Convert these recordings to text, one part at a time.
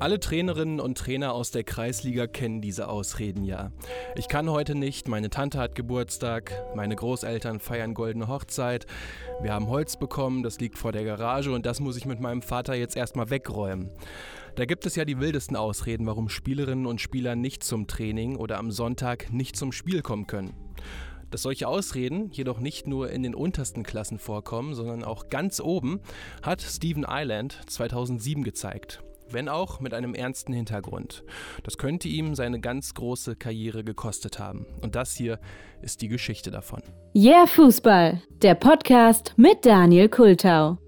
Alle Trainerinnen und Trainer aus der Kreisliga kennen diese Ausreden ja. Ich kann heute nicht, meine Tante hat Geburtstag, meine Großeltern feiern goldene Hochzeit, wir haben Holz bekommen, das liegt vor der Garage und das muss ich mit meinem Vater jetzt erstmal wegräumen. Da gibt es ja die wildesten Ausreden, warum Spielerinnen und Spieler nicht zum Training oder am Sonntag nicht zum Spiel kommen können. Dass solche Ausreden jedoch nicht nur in den untersten Klassen vorkommen, sondern auch ganz oben, hat Stephen Island 2007 gezeigt wenn auch mit einem ernsten Hintergrund. Das könnte ihm seine ganz große Karriere gekostet haben. Und das hier ist die Geschichte davon. Yeah Fußball, der Podcast mit Daniel Kultau.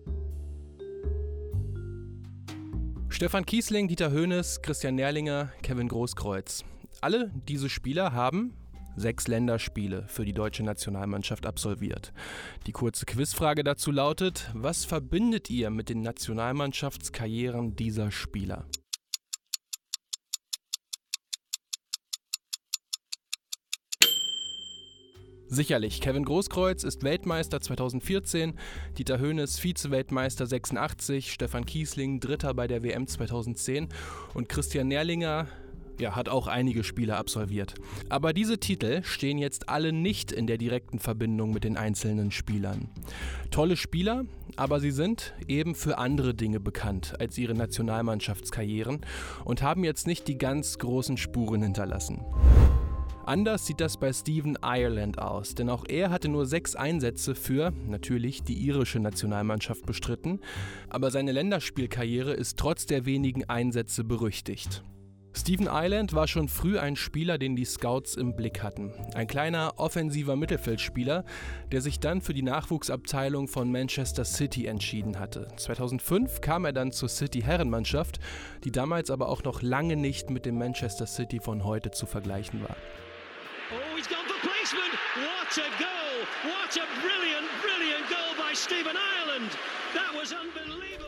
Stefan Kiesling, Dieter Höhnes, Christian Nährlinger, Kevin Großkreuz. Alle diese Spieler haben sechs Länderspiele für die deutsche Nationalmannschaft absolviert. Die kurze Quizfrage dazu lautet, was verbindet ihr mit den Nationalmannschaftskarrieren dieser Spieler? Sicherlich, Kevin Großkreuz ist Weltmeister 2014, Dieter Höhnes Vize-Weltmeister 86, Stefan Kiesling Dritter bei der WM 2010 und Christian Nährlinger ja, hat auch einige Spiele absolviert. Aber diese Titel stehen jetzt alle nicht in der direkten Verbindung mit den einzelnen Spielern. Tolle Spieler, aber sie sind eben für andere Dinge bekannt als ihre Nationalmannschaftskarrieren und haben jetzt nicht die ganz großen Spuren hinterlassen. Anders sieht das bei Stephen Ireland aus, denn auch er hatte nur sechs Einsätze für, natürlich, die irische Nationalmannschaft bestritten, aber seine Länderspielkarriere ist trotz der wenigen Einsätze berüchtigt. Stephen Island war schon früh ein Spieler, den die Scouts im Blick hatten. Ein kleiner offensiver Mittelfeldspieler, der sich dann für die Nachwuchsabteilung von Manchester City entschieden hatte. 2005 kam er dann zur City Herrenmannschaft, die damals aber auch noch lange nicht mit dem Manchester City von heute zu vergleichen war. Oh, he's gone for placement. What a goal! What a brilliant, brilliant goal by Stephen Ireland.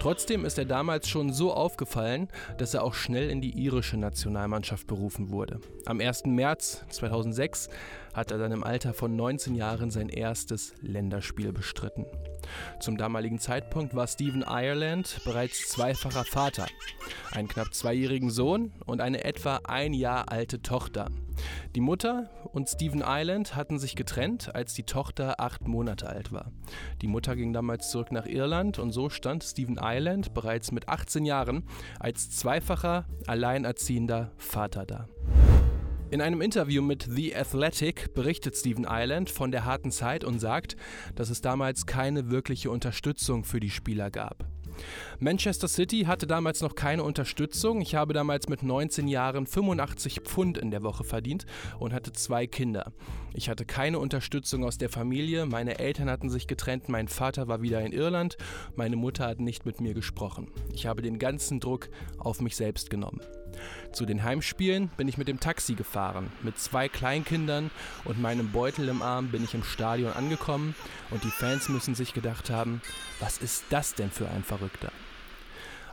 Trotzdem ist er damals schon so aufgefallen, dass er auch schnell in die irische Nationalmannschaft berufen wurde. Am 1. März 2006 hat er dann im Alter von 19 Jahren sein erstes Länderspiel bestritten. Zum damaligen Zeitpunkt war Stephen Ireland bereits zweifacher Vater, einen knapp zweijährigen Sohn und eine etwa ein Jahr alte Tochter. Die Mutter und Stephen Island hatten sich getrennt, als die Tochter acht Monate alt war. Die Mutter ging damals zurück nach Irland und so stand Stephen Island bereits mit 18 Jahren als zweifacher, alleinerziehender Vater da. In einem Interview mit The Athletic berichtet Stephen Island von der harten Zeit und sagt, dass es damals keine wirkliche Unterstützung für die Spieler gab. Manchester City hatte damals noch keine Unterstützung. Ich habe damals mit 19 Jahren 85 Pfund in der Woche verdient und hatte zwei Kinder. Ich hatte keine Unterstützung aus der Familie. Meine Eltern hatten sich getrennt. Mein Vater war wieder in Irland. Meine Mutter hat nicht mit mir gesprochen. Ich habe den ganzen Druck auf mich selbst genommen. Zu den Heimspielen bin ich mit dem Taxi gefahren. Mit zwei Kleinkindern und meinem Beutel im Arm bin ich im Stadion angekommen und die Fans müssen sich gedacht haben, was ist das denn für ein Verrückter?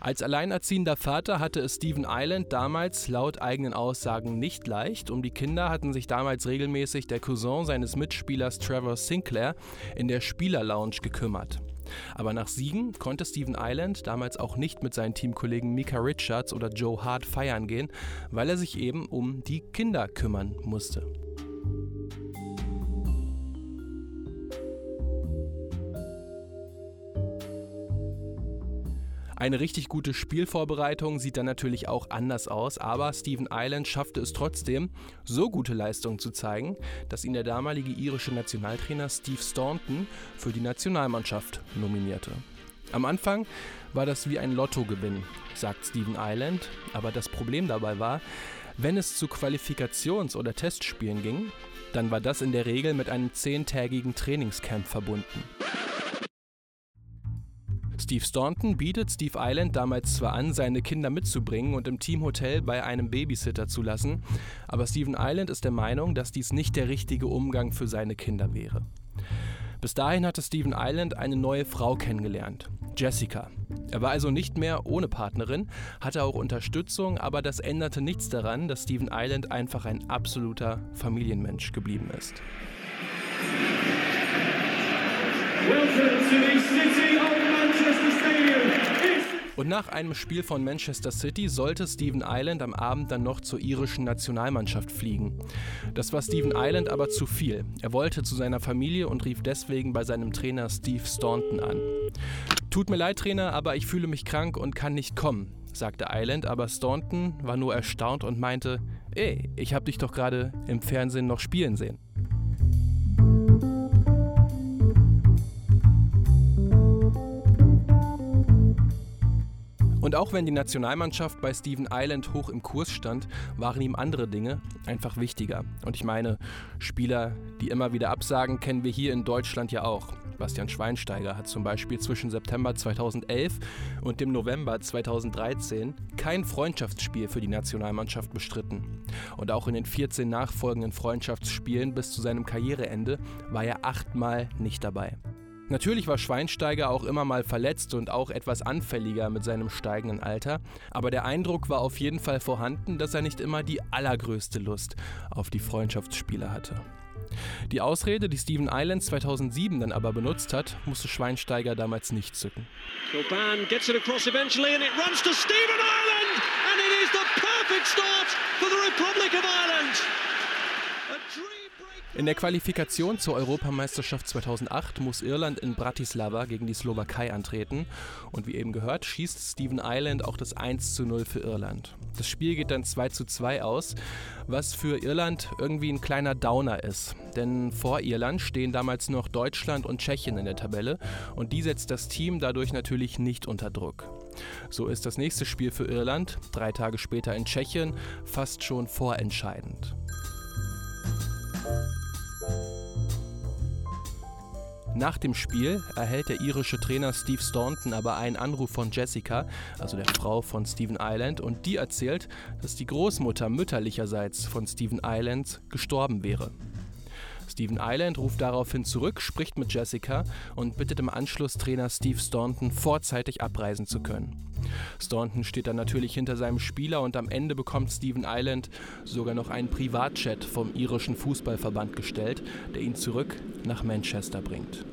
Als alleinerziehender Vater hatte es Stephen Island damals laut eigenen Aussagen nicht leicht. Um die Kinder hatten sich damals regelmäßig der Cousin seines Mitspielers Trevor Sinclair in der Spielerlounge gekümmert. Aber nach Siegen konnte Stephen Island damals auch nicht mit seinen Teamkollegen Mika Richards oder Joe Hart feiern gehen, weil er sich eben um die Kinder kümmern musste. Eine richtig gute Spielvorbereitung sieht dann natürlich auch anders aus, aber Stephen Island schaffte es trotzdem, so gute Leistungen zu zeigen, dass ihn der damalige irische Nationaltrainer Steve Staunton für die Nationalmannschaft nominierte. Am Anfang war das wie ein Lottogewinn, sagt Stephen Island, aber das Problem dabei war, wenn es zu Qualifikations- oder Testspielen ging, dann war das in der Regel mit einem zehntägigen Trainingscamp verbunden. Steve Staunton bietet Steve Island damals zwar an, seine Kinder mitzubringen und im Teamhotel bei einem Babysitter zu lassen, aber Steven Island ist der Meinung, dass dies nicht der richtige Umgang für seine Kinder wäre. Bis dahin hatte Steven Island eine neue Frau kennengelernt, Jessica. Er war also nicht mehr ohne Partnerin, hatte auch Unterstützung, aber das änderte nichts daran, dass Steven Island einfach ein absoluter Familienmensch geblieben ist. Welcome to the City. Und nach einem Spiel von Manchester City sollte Stephen Island am Abend dann noch zur irischen Nationalmannschaft fliegen. Das war Stephen Island aber zu viel. Er wollte zu seiner Familie und rief deswegen bei seinem Trainer Steve Staunton an. Tut mir leid, Trainer, aber ich fühle mich krank und kann nicht kommen, sagte Island, aber Staunton war nur erstaunt und meinte, ey, ich hab dich doch gerade im Fernsehen noch spielen sehen. Und auch wenn die Nationalmannschaft bei Steven Island hoch im Kurs stand, waren ihm andere Dinge einfach wichtiger. Und ich meine, Spieler, die immer wieder absagen, kennen wir hier in Deutschland ja auch. Bastian Schweinsteiger hat zum Beispiel zwischen September 2011 und dem November 2013 kein Freundschaftsspiel für die Nationalmannschaft bestritten. Und auch in den 14 nachfolgenden Freundschaftsspielen bis zu seinem Karriereende war er achtmal nicht dabei. Natürlich war Schweinsteiger auch immer mal verletzt und auch etwas anfälliger mit seinem steigenden Alter, aber der Eindruck war auf jeden Fall vorhanden, dass er nicht immer die allergrößte Lust auf die Freundschaftsspiele hatte. Die Ausrede, die Steven Islands 2007 dann aber benutzt hat, musste Schweinsteiger damals nicht zücken. Coban gets it across eventually and it runs to Steven Island and it is the perfect start for the Republic of Ireland. In der Qualifikation zur Europameisterschaft 2008 muss Irland in Bratislava gegen die Slowakei antreten. Und wie eben gehört, schießt Stephen Island auch das 1 zu 0 für Irland. Das Spiel geht dann 2 zu 2 aus, was für Irland irgendwie ein kleiner Downer ist. Denn vor Irland stehen damals noch Deutschland und Tschechien in der Tabelle und die setzt das Team dadurch natürlich nicht unter Druck. So ist das nächste Spiel für Irland, drei Tage später in Tschechien, fast schon vorentscheidend. Nach dem Spiel erhält der irische Trainer Steve Staunton aber einen Anruf von Jessica, also der Frau von Stephen Island, und die erzählt, dass die Großmutter mütterlicherseits von Stephen Island gestorben wäre. Stephen Island ruft daraufhin zurück, spricht mit Jessica und bittet im Anschluss Trainer Steve Staunton vorzeitig abreisen zu können. Staunton steht dann natürlich hinter seinem Spieler und am Ende bekommt Stephen Island sogar noch einen Privatchat vom irischen Fußballverband gestellt, der ihn zurück nach Manchester bringt.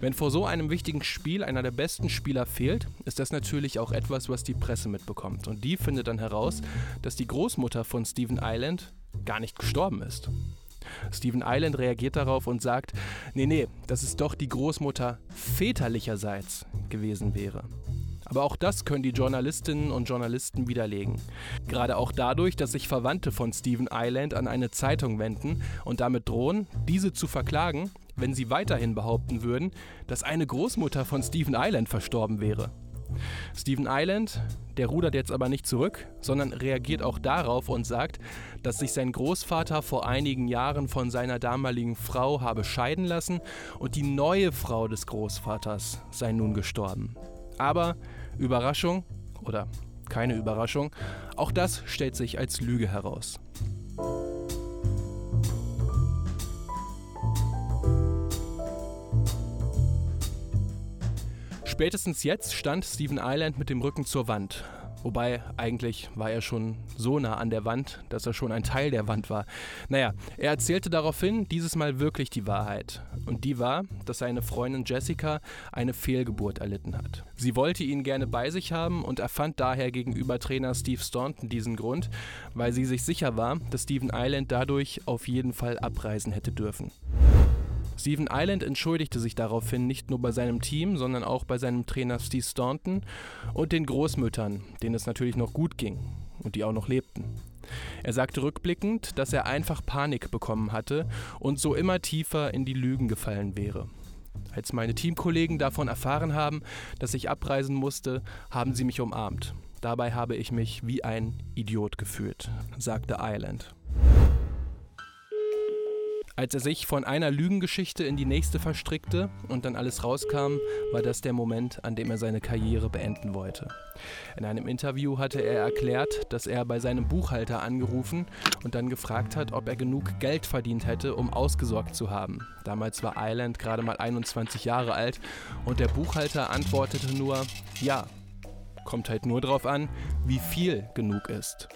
Wenn vor so einem wichtigen Spiel einer der besten Spieler fehlt, ist das natürlich auch etwas, was die Presse mitbekommt. Und die findet dann heraus, dass die Großmutter von Stephen Island gar nicht gestorben ist. Stephen Island reagiert darauf und sagt, nee, nee, dass es doch die Großmutter väterlicherseits gewesen wäre. Aber auch das können die Journalistinnen und Journalisten widerlegen. Gerade auch dadurch, dass sich Verwandte von Stephen Island an eine Zeitung wenden und damit drohen, diese zu verklagen, wenn sie weiterhin behaupten würden, dass eine Großmutter von Stephen Island verstorben wäre. Stephen Island, der rudert jetzt aber nicht zurück, sondern reagiert auch darauf und sagt, dass sich sein Großvater vor einigen Jahren von seiner damaligen Frau habe scheiden lassen und die neue Frau des Großvaters sei nun gestorben. Aber Überraschung oder keine Überraschung, auch das stellt sich als Lüge heraus. Spätestens jetzt stand Steven Island mit dem Rücken zur Wand. Wobei eigentlich war er schon so nah an der Wand, dass er schon ein Teil der Wand war. Naja, er erzählte daraufhin dieses Mal wirklich die Wahrheit. Und die war, dass seine Freundin Jessica eine Fehlgeburt erlitten hat. Sie wollte ihn gerne bei sich haben und erfand daher gegenüber Trainer Steve Staunton diesen Grund, weil sie sich sicher war, dass Steven Island dadurch auf jeden Fall abreisen hätte dürfen. Steven Island entschuldigte sich daraufhin nicht nur bei seinem Team, sondern auch bei seinem Trainer Steve Staunton und den Großmüttern, denen es natürlich noch gut ging und die auch noch lebten. Er sagte rückblickend, dass er einfach Panik bekommen hatte und so immer tiefer in die Lügen gefallen wäre. Als meine Teamkollegen davon erfahren haben, dass ich abreisen musste, haben sie mich umarmt. Dabei habe ich mich wie ein Idiot gefühlt, sagte Island. Als er sich von einer Lügengeschichte in die nächste verstrickte und dann alles rauskam, war das der Moment, an dem er seine Karriere beenden wollte. In einem Interview hatte er erklärt, dass er bei seinem Buchhalter angerufen und dann gefragt hat, ob er genug Geld verdient hätte, um ausgesorgt zu haben. Damals war Island gerade mal 21 Jahre alt und der Buchhalter antwortete nur, ja, kommt halt nur drauf an, wie viel genug ist.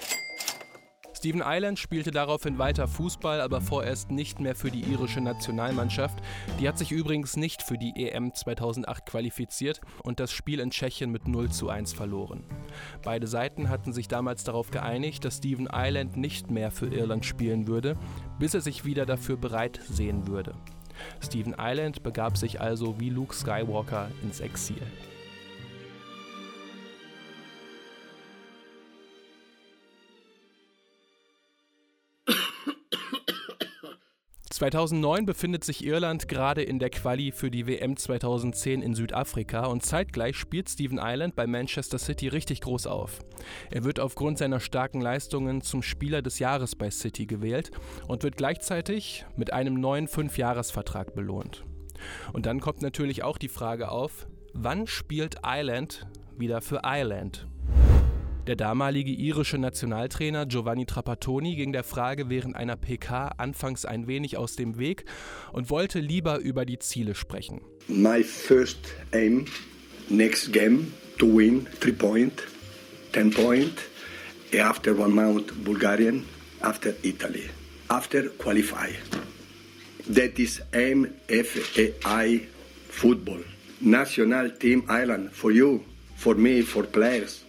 Stephen Island spielte daraufhin weiter Fußball, aber vorerst nicht mehr für die irische Nationalmannschaft. Die hat sich übrigens nicht für die EM 2008 qualifiziert und das Spiel in Tschechien mit 0 zu 1 verloren. Beide Seiten hatten sich damals darauf geeinigt, dass Stephen Island nicht mehr für Irland spielen würde, bis er sich wieder dafür bereit sehen würde. Stephen Island begab sich also wie Luke Skywalker ins Exil. 2009 befindet sich Irland gerade in der Quali für die WM 2010 in Südafrika und zeitgleich spielt Stephen Island bei Manchester City richtig groß auf. Er wird aufgrund seiner starken Leistungen zum Spieler des Jahres bei City gewählt und wird gleichzeitig mit einem neuen Fünfjahresvertrag belohnt. Und dann kommt natürlich auch die Frage auf, wann spielt Island wieder für Ireland? Der damalige irische Nationaltrainer Giovanni Trapattoni ging der Frage während einer PK anfangs ein wenig aus dem Weg und wollte lieber über die Ziele sprechen. My first aim next game to win three point, ten point, after one month Bulgarian, after Italy, after qualify. That is aim FAI football. National team Ireland for you, for me, for players.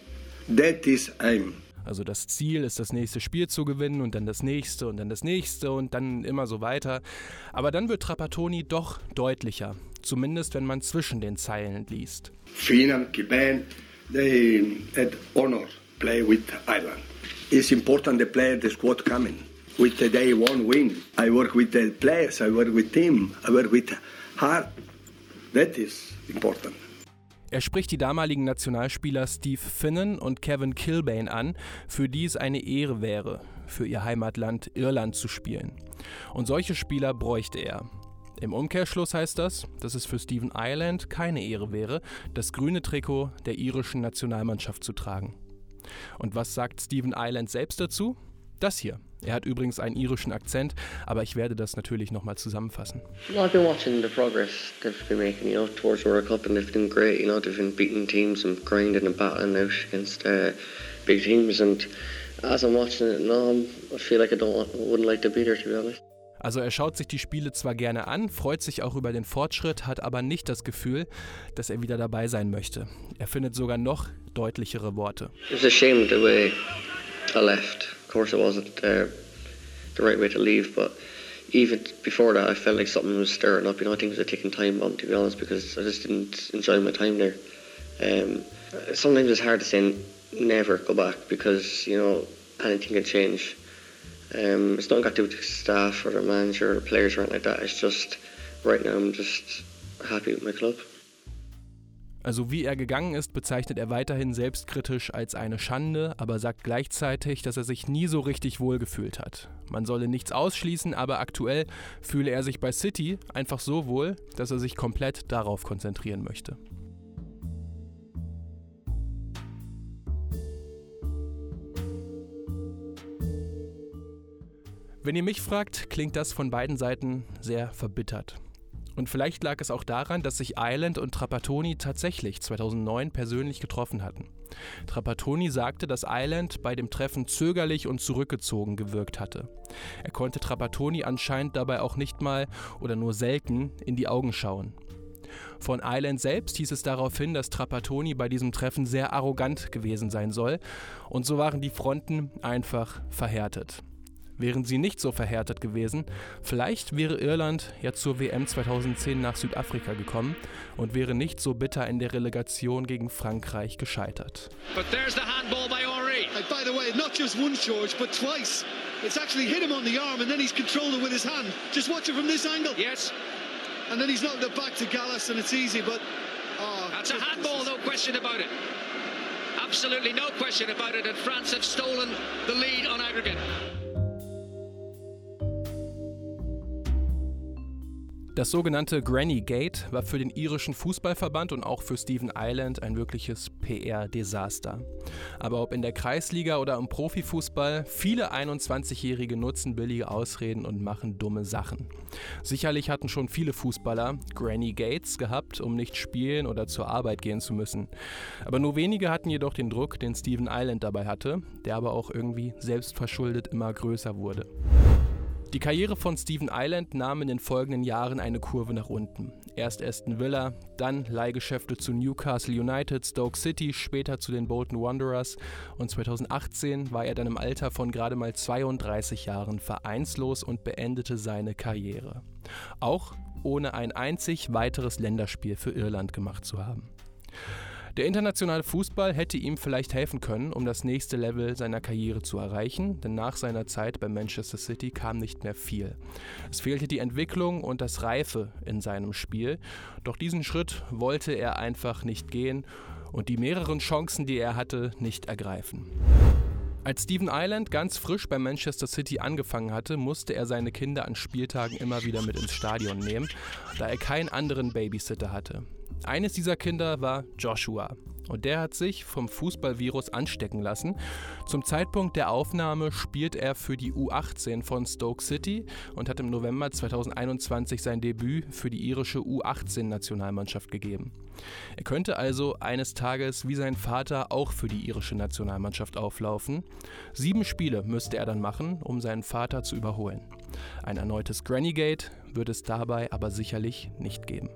That is aim. Also das Ziel ist, das nächste Spiel zu gewinnen und dann das nächste und dann das nächste und dann immer so weiter. Aber dann wird Trapattoni doch deutlicher, zumindest wenn man zwischen den Zeilen liest. Finland, Japan, they had honor play with Ireland. It's important the player, the squad coming. With the day one win. I work with the players, I work with team, I work with heart. That is important. Er spricht die damaligen Nationalspieler Steve Finnan und Kevin Kilbane an, für die es eine Ehre wäre, für ihr Heimatland Irland zu spielen. Und solche Spieler bräuchte er. Im Umkehrschluss heißt das, dass es für Stephen Ireland keine Ehre wäre, das grüne Trikot der irischen Nationalmannschaft zu tragen. Und was sagt Stephen Ireland selbst dazu? Das hier. Er hat übrigens einen irischen Akzent, aber ich werde das natürlich nochmal zusammenfassen. Well, I've been watching the progress they've been making, you know, towards World Cup, and they've been great. You know, they've been beating teams and grinding and battling out against uh, big teams. And as I'm watching it now, I feel like I don't wouldn't like to be there, to be honest. Also er schaut sich die Spiele zwar gerne an, freut sich auch über den Fortschritt, hat aber nicht das Gefühl, dass er wieder dabei sein möchte. Er findet sogar noch deutlichere Worte. It's a shame the way I left. Course, it wasn't uh, the right way to leave, but even before that, I felt like something was stirring up. You know, I think it was a ticking time bomb, to be honest, because I just didn't enjoy my time there. Um, sometimes it's hard to say never go back because you know anything can change. Um, it's not got to do with the staff or the manager or players or anything like that. It's just right now I'm just happy with my club. Also wie er gegangen ist, bezeichnet er weiterhin selbstkritisch als eine Schande, aber sagt gleichzeitig, dass er sich nie so richtig wohlgefühlt hat. Man solle nichts ausschließen, aber aktuell fühle er sich bei City einfach so wohl, dass er sich komplett darauf konzentrieren möchte. Wenn ihr mich fragt, klingt das von beiden Seiten sehr verbittert. Und vielleicht lag es auch daran, dass sich Island und Trapattoni tatsächlich 2009 persönlich getroffen hatten. Trapattoni sagte, dass Island bei dem Treffen zögerlich und zurückgezogen gewirkt hatte. Er konnte Trapattoni anscheinend dabei auch nicht mal oder nur selten in die Augen schauen. Von Island selbst hieß es daraufhin, dass Trapattoni bei diesem Treffen sehr arrogant gewesen sein soll, und so waren die Fronten einfach verhärtet. Wären sie nicht so verhärtet gewesen, vielleicht wäre Irland ja zur WM 2010 nach Südafrika gekommen und wäre nicht so bitter in der Relegation gegen Frankreich gescheitert. But there's the handball by Henri. And by the way, not just once, George, but twice. It's actually hit him on the arm and then he's controlled it with his hand. Just watch it from this angle. Yes. And then he's knocked it back to Gallas and it's easy, but oh, That's a handball, no question about it. Absolutely no question about it, and France have stolen the lead on aggregate. Das sogenannte Granny Gate war für den irischen Fußballverband und auch für Stephen Island ein wirkliches PR-Desaster. Aber ob in der Kreisliga oder im Profifußball, viele 21-Jährige nutzen billige Ausreden und machen dumme Sachen. Sicherlich hatten schon viele Fußballer Granny Gates gehabt, um nicht spielen oder zur Arbeit gehen zu müssen. Aber nur wenige hatten jedoch den Druck, den Stephen Island dabei hatte, der aber auch irgendwie selbstverschuldet immer größer wurde. Die Karriere von Stephen Island nahm in den folgenden Jahren eine Kurve nach unten. Erst Aston Villa, dann Leihgeschäfte zu Newcastle United, Stoke City, später zu den Bolton Wanderers und 2018 war er dann im Alter von gerade mal 32 Jahren vereinslos und beendete seine Karriere. Auch ohne ein einzig weiteres Länderspiel für Irland gemacht zu haben. Der internationale Fußball hätte ihm vielleicht helfen können, um das nächste Level seiner Karriere zu erreichen, denn nach seiner Zeit bei Manchester City kam nicht mehr viel. Es fehlte die Entwicklung und das Reife in seinem Spiel, doch diesen Schritt wollte er einfach nicht gehen und die mehreren Chancen, die er hatte, nicht ergreifen. Als Stephen Island ganz frisch bei Manchester City angefangen hatte, musste er seine Kinder an Spieltagen immer wieder mit ins Stadion nehmen, da er keinen anderen Babysitter hatte. Eines dieser Kinder war Joshua. Und der hat sich vom Fußballvirus anstecken lassen. Zum Zeitpunkt der Aufnahme spielt er für die U18 von Stoke City und hat im November 2021 sein Debüt für die irische U18-Nationalmannschaft gegeben. Er könnte also eines Tages wie sein Vater auch für die irische Nationalmannschaft auflaufen. Sieben Spiele müsste er dann machen, um seinen Vater zu überholen. Ein erneutes Grannygate wird es dabei aber sicherlich nicht geben.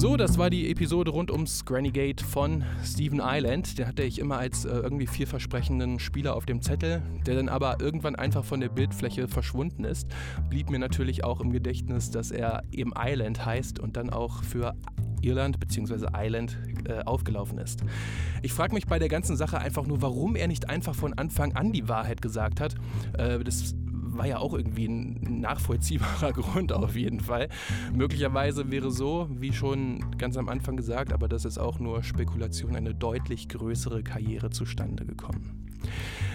So, das war die Episode rund ums Granny Gate von Stephen Island. Den hatte ich immer als äh, irgendwie vielversprechenden Spieler auf dem Zettel, der dann aber irgendwann einfach von der Bildfläche verschwunden ist. Blieb mir natürlich auch im Gedächtnis, dass er eben Island heißt und dann auch für Irland bzw. Island äh, aufgelaufen ist. Ich frage mich bei der ganzen Sache einfach nur, warum er nicht einfach von Anfang an die Wahrheit gesagt hat. Äh, das war ja auch irgendwie ein nachvollziehbarer Grund auf jeden Fall. Möglicherweise wäre so, wie schon ganz am Anfang gesagt, aber das ist auch nur Spekulation, eine deutlich größere Karriere zustande gekommen.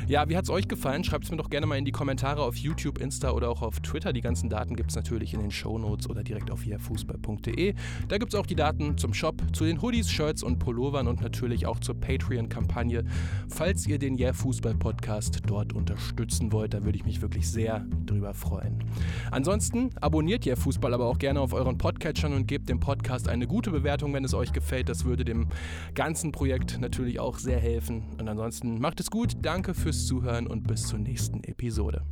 Ja, wie hat es euch gefallen? Schreibt es mir doch gerne mal in die Kommentare auf YouTube, Insta oder auch auf Twitter. Die ganzen Daten gibt es natürlich in den Show Notes oder direkt auf vierfußball.de. Da gibt es auch die Daten zum Shop, zu den Hoodies, Shirts und Pullovern und natürlich auch zur Patreon-Kampagne. Falls ihr den Yeah Fußball Podcast dort unterstützen wollt, da würde ich mich wirklich sehr drüber freuen. Ansonsten abonniert Yeah Fußball aber auch gerne auf euren Podcatchern und gebt dem Podcast eine gute Bewertung, wenn es euch gefällt. Das würde dem ganzen Projekt natürlich auch sehr helfen. Und ansonsten macht es gut. Danke fürs Zuhören und bis zur nächsten Episode.